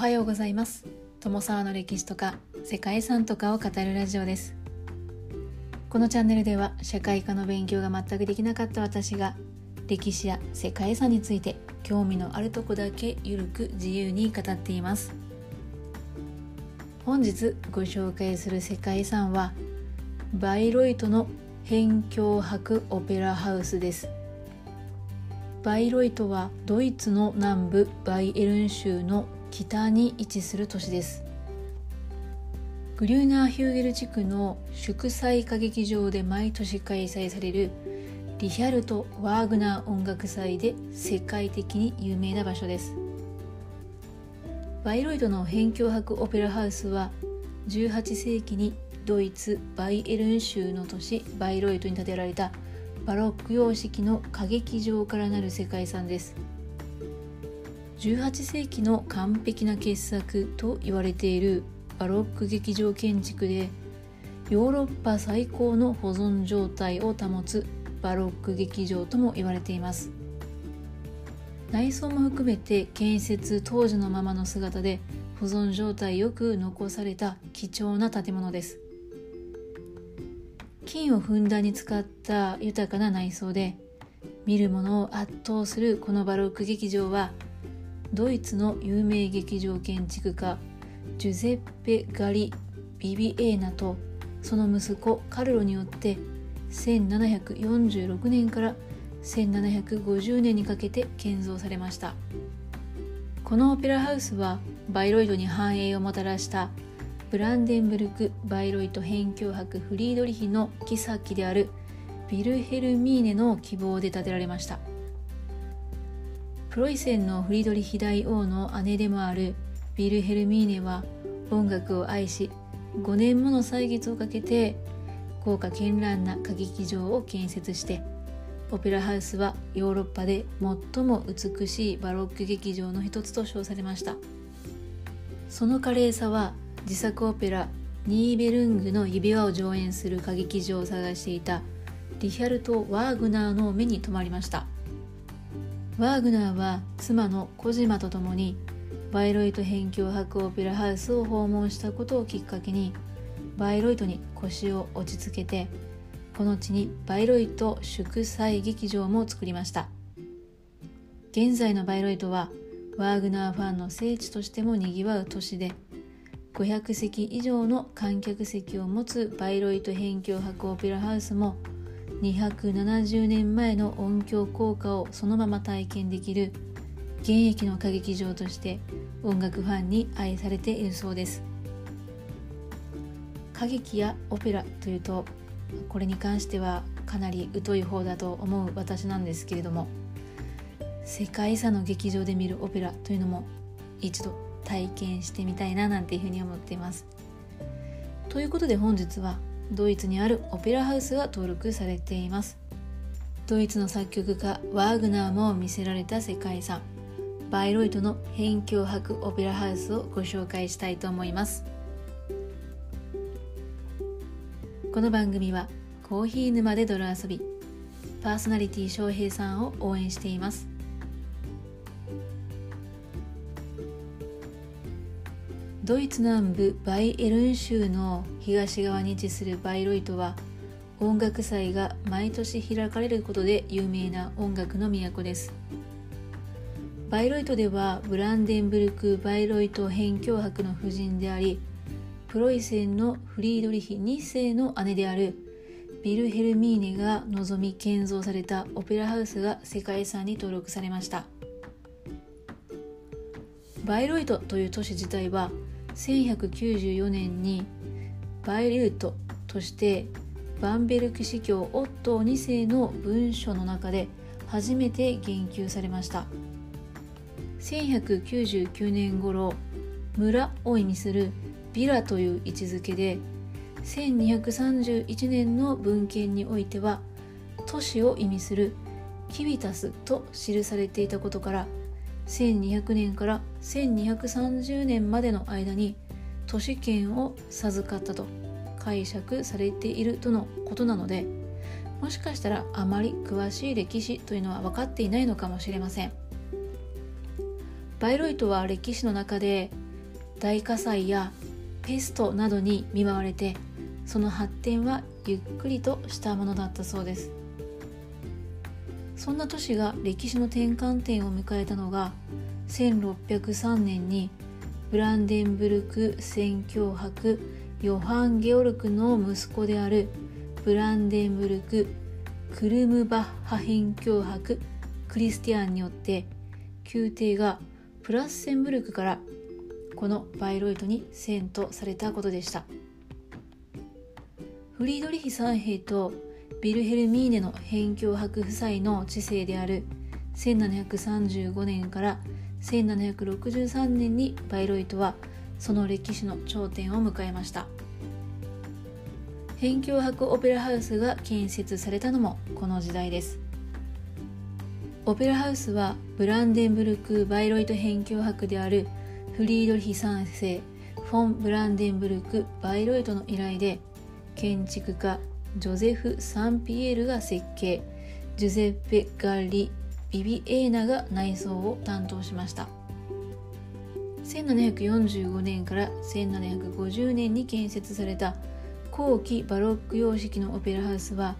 はようございます。友沢の歴史とか世界遺産とかを語るラジオです。このチャンネルでは社会科の勉強が全くできなかった私が歴史や世界遺産について興味のあるとこだけゆるく自由に語っています。本日ご紹介する世界遺産はバイロイトの辺境博オペラハウスです。バイロイトはドイツの南部バイエルン州の北に位置する都市です。グリューナーヒューゲル地区の祝祭歌劇場で毎年開催されるリヒャルト・ワーグナー音楽祭で世界的に有名な場所です。バイロイトの辺境博オペラハウスは18世紀にドイツ・バイエルン州の都市バイロイトに建てられたバロック様式の歌劇場からなる世界遺産です。18世紀の完璧な傑作と言われているバロック劇場建築でヨーロッパ最高の保存状態を保つバロック劇場とも言われています。内装も含めて建設当時のままの姿で保存状態よく残された貴重な建物です。金をふんだんに使った豊かな内装で見る者を圧倒するこのバロック劇場はドイツの有名劇場建築家ジュゼッペ・ガリ・ビビエーナとその息子カルロによって1746年から1750年にかけて建造されました。このオペラハウスはバイロイドに繁栄をもたらしたブランデンブルク・バイロイト辺境博フリードリヒの妃であるビルヘルミーネの希望で建てられました。プロイセンのフリドリヒ大王の姉でもあるビルヘルミーネは音楽を愛し5年もの歳月をかけて豪華絢爛な歌劇場を建設してオペラハウスはヨーロッパで最も美しいバロック劇場の一つと称されました。その華麗さは自作オペラ「ニーベルングの指輪」を上演する歌劇場を探していたリヒャルト・ワーグナーの目に留まりました。ワーグナーは妻のコジマと共にバイロイト辺境博オペラハウスを訪問したことをきっかけにバイロイトに腰を落ち着けてこの地にバイロイト祝祭劇場も作りました。現在のバイロイトはワーグナーファンの聖地としてもにぎわう都市で500席以上の観客席を持つバイロイト辺境博オペラハウスも270年前の音響効果をそのまま体験できる現役の歌劇場として音楽ファンに愛されているそうです歌劇やオペラというとこれに関してはかなり疎い方だと思う私なんですけれども世界遺産の劇場で見るオペラというのも一度体験してみたいななんていうふうに思っています。ということで本日はドイツにあるオペラハウスが登録されています。ドイツの作曲家ワーグナーも見せられた世界遺産バイロイトの辺境博オペラハウスをご紹介したいと思います。この番組はコーヒー沼で泥遊びパーソナリティ翔平さんを応援していますドイツ南部バイエルン州の東側に位置するバイロイトは音楽祭が毎年開かれることで有名な音楽の都です。バイロイトではブランデンブルク・バイロイト辺境博の夫人でありプロイセンのフリードリヒ2世の姉であるビルヘルミーネが望み建造されたオペラハウスが世界遺産に登録されました。バイロイトという都市自体は1194年にバイリュートとしてバンベルク司教オットー2世の文書の中で初めて言及されました。1199年頃村を意味するビラという位置づけで1231年の文献においては都市を意味するキビタスと記されていたことから1200年から1230年までの間に都市圏を授かったと解釈されているとのことなのでもしかしたらあまり詳しい歴史というのは分かっていないのかもしれません。バイロイトは歴史の中で大火災やペストなどに見舞われてその発展はゆっくりとしたものだったそうです。そんな都市が歴史の転換点を迎えたのが1603年にブランデンブルク宣教伯ヨハン・ゲオルクの息子であるブランデンブルク・クルムバッハ辺教伯クリスティアンによって宮廷がプラッセンブルクからこのバイロイトに遷都されたことでしたフリードリヒ三兵とビルヘルミーネの辺境伯夫妻の治世である1735年から1763年にバイロイトはその歴史の頂点を迎えました。辺境博オペラハウスが建設されたのもこの時代です。オペラハウスはブランデンブルク・バイロイト辺境博であるフリードリヒ3世フォン・ブランデンブルク・バイロイトの依頼で建築家ジョゼフ・サンピエールが設計。ジュゼッペ・ガリ・ビビエーナが内装を担当しました。1745年から1750年に建設された後期バロック様式のオペラハウスは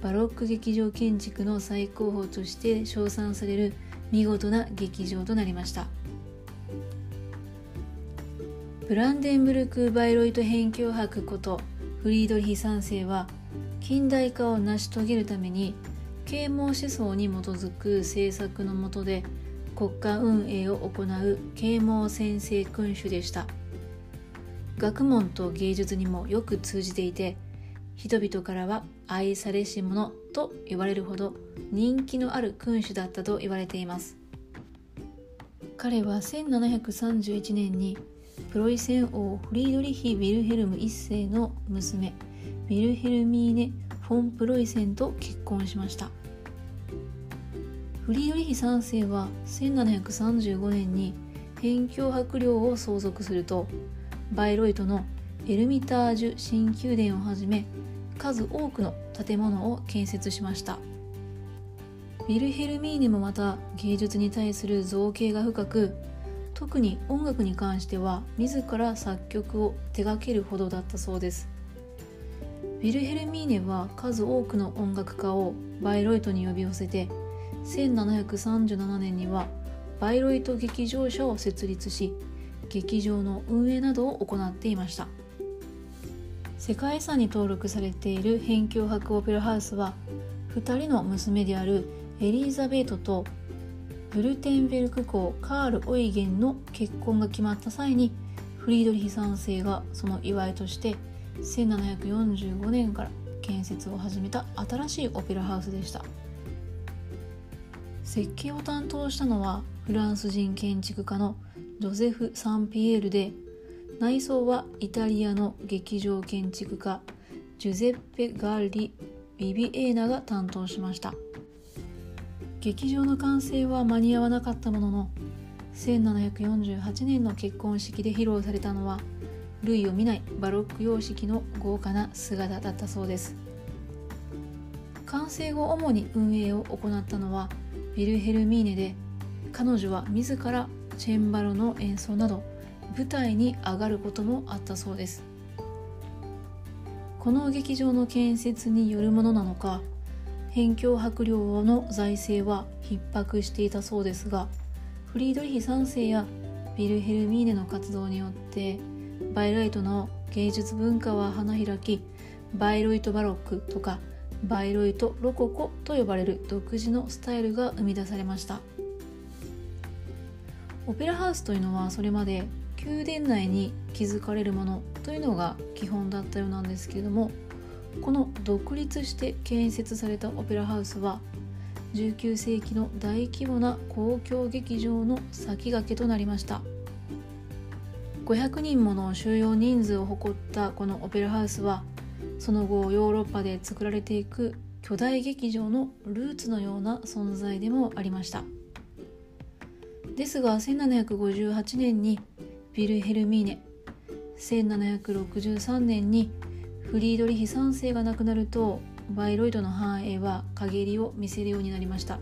バロック劇場建築の最高峰として称賛される見事な劇場となりました。ブランデンブルク・バイロイト辺境博ことフリードリヒ3世は近代化を成し遂げるために啓蒙思想に基づく政策の下で国家運営を行う啓蒙先生君主でした。学問と芸術にもよく通じていて人々からは愛されし者と言われるほど人気のある君主だったと言われています。彼は1731年にプロイセン王フリードリヒ・ヴィルヘルム1世の娘ヴィルヘルミーネ・フォン・プロイセンと結婚しました。フリードリヒ3世は1735年に辺境伯領を相続するとバイロイトのエルミタージュ新宮殿をはじめ数多くの建物を建設しました。ヴィルヘルミーネもまた芸術に対する造形が深く特に音楽に関しては自ら作曲を手掛けるほどだったそうです。ヴィルヘルミーネは数多くの音楽家をバイロイトに呼び寄せて1737年にはバイロイト劇場社を設立し劇場の運営などを行っていました。世界遺産に登録されている辺境博オペラハウスは2人の娘であるエリザベートとブルテンベルク公カール・オイゲンの結婚が決まった際にフリードリヒ3世がその祝いとして1745年から建設を始めた新しいオペラハウスでした。設計を担当したのはフランス人建築家のジョゼフ・サンピエールで内装はイタリアの劇場建築家ジュゼッペ・ガーリ・ビビエーナが担当しました。劇場の完成は間に合わなかったものの1748年の結婚式で披露されたのは類を見ないバロック様式の豪華な姿だったそうです。完成後主に運営を行ったのはヴィルヘルミーネで彼女は自らチェンバロの演奏など舞台に上がることもあったそうです。この劇場の建設によるものなのか辺境伯領の財政は逼迫していたそうですがフリードリヒ3世やビルヘルミーネの活動によってバイライトの芸術文化は花開きバイロイトバロックとかバイロイトロココと呼ばれる独自のスタイルが生み出されました。オペラハウスというのはそれまで宮殿内に築かれるものというのが基本だったようなんですけれどもこの独立して建設されたオペラハウスは19世紀の大規模な公共劇場の先駆けとなりました。500人もの収容人数を誇ったこのオペラハウスはその後ヨーロッパで作られていく巨大劇場のルーツのような存在でもありました。ですが1758年にビルヘルミーネ1763年にフリードリヒ3世が亡くなるとバイロイドの繁栄は陰りを見せるようになりました。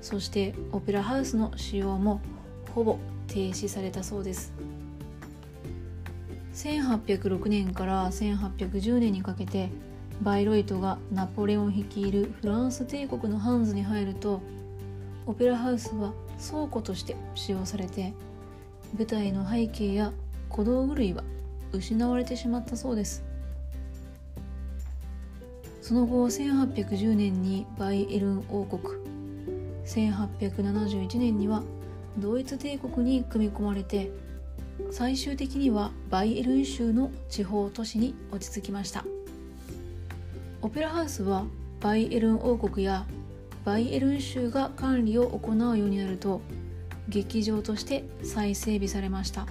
そしてオペラハウスの使用もほぼ停止されたそうです。1806年から1810年にかけてバイロイトがナポレオン率いるフランス帝国のハンズに入るとオペラハウスは倉庫として使用されて舞台の背景や小道具類は失われてしまったそうです。その後1810年にバイエルン王国。1871年にはドイツ帝国に組み込まれて最終的にはバイエルン州の地方都市に落ち着きました。オペラハウスはバイエルン王国やバイエルン州が管理を行うようになると劇場として再整備されました。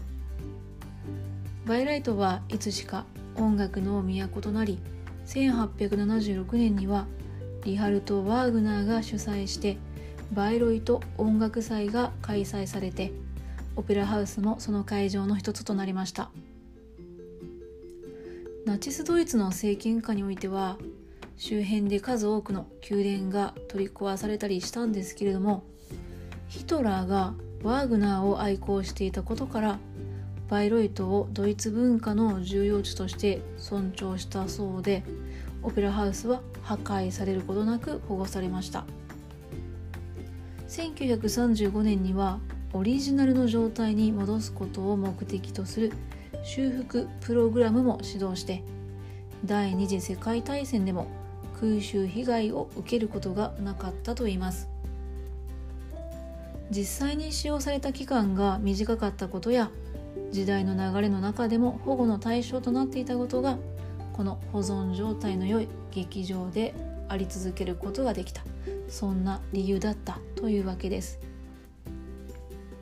バイライトはいつしか音楽の都となり1876年にはリハルト・ワーグナーが主催してバイロイト音楽祭が開催されてオペラハウスもその会場の一つとなりました。ナチスドイツの政権下においては周辺で数多くの宮殿が取り壊されたりしたんですけれどもヒトラーがワーグナーを愛好していたことからバイロイトをドイツ文化の重要地として尊重したそうでオペラハウスは破壊されることなく保護されました。1935年にはオリジナルの状態に戻すことを目的とする修復プログラムも指導して第二次世界大戦でも空襲被害を受けることがなかったといいます。実際に使用された期間が短かったことや時代の流れの中でも保護の対象となっていたことがこの保存状態の良い劇場であり続けることができた。そんな理由だったというわけです。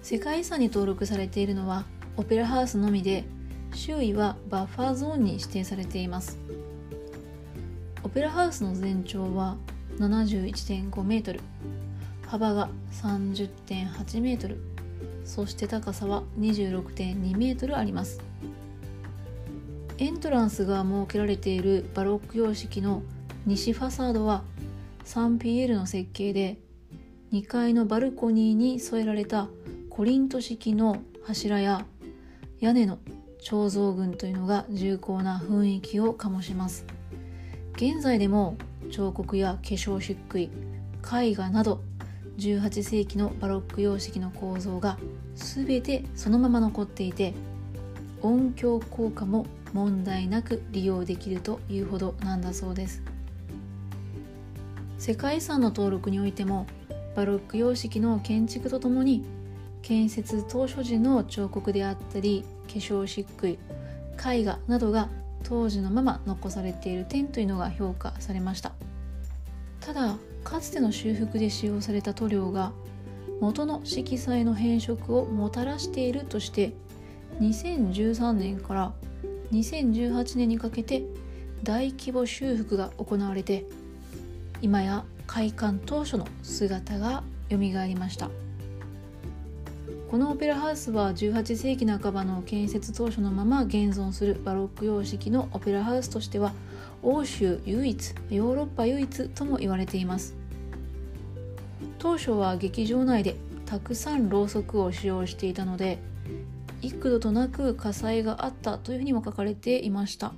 世界遺産に登録されているのはオペラハウスのみで周囲はバッファーゾーンに指定されています。オペラハウスの全長は71.5メートル幅が30.8メートル。そして高さは26.2メートルあります。エントランスが設けられているバロック様式の西ファサードはサンピエールの設計で2階のバルコニーに添えられたコリント式の柱や屋根の彫像群というのが重厚な雰囲気を醸します。現在でも彫刻や化粧漆喰絵画など18世紀のバロック様式の構造が全てそのまま残っていて音響効果も問題なく利用できるというほどなんだそうです。世界遺産の登録においてもバロック様式の建築とともに建設当初時の彫刻であったり化粧漆喰絵画などが当時のまま残されている点というのが評価されました。ただかつての修復で使用された塗料が元の色彩の変色をもたらしているとして2013年から2018年にかけて大規模修復が行われて今や開館当初の姿がよみがえりました。このオペラハウスは18世紀半ばの建設当初のまま現存するバロック様式のオペラハウスとしては欧州唯一ヨーロッパ唯一とも言われています。当初は劇場内でたくさんろうそくを使用していたので幾度となく火災があったというふうにも書かれていました。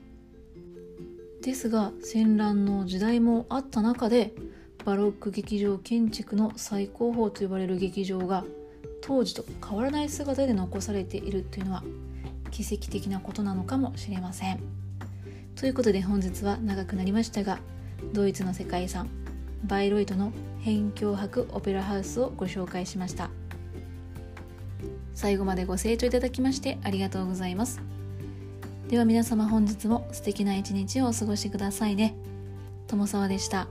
ですが戦乱の時代もあった中でバロック劇場建築の最高峰と呼ばれる劇場が当時と変わらない姿で残されているというのは奇跡的なことなのかもしれません。ということで本日は長くなりましたがドイツの世界遺産バイロイトの辺境博オペラハウスをご紹介しました。最後までご清聴いただきましてありがとうございます。では皆様本日も素敵な一日をお過ごしくださいね。友沢でした。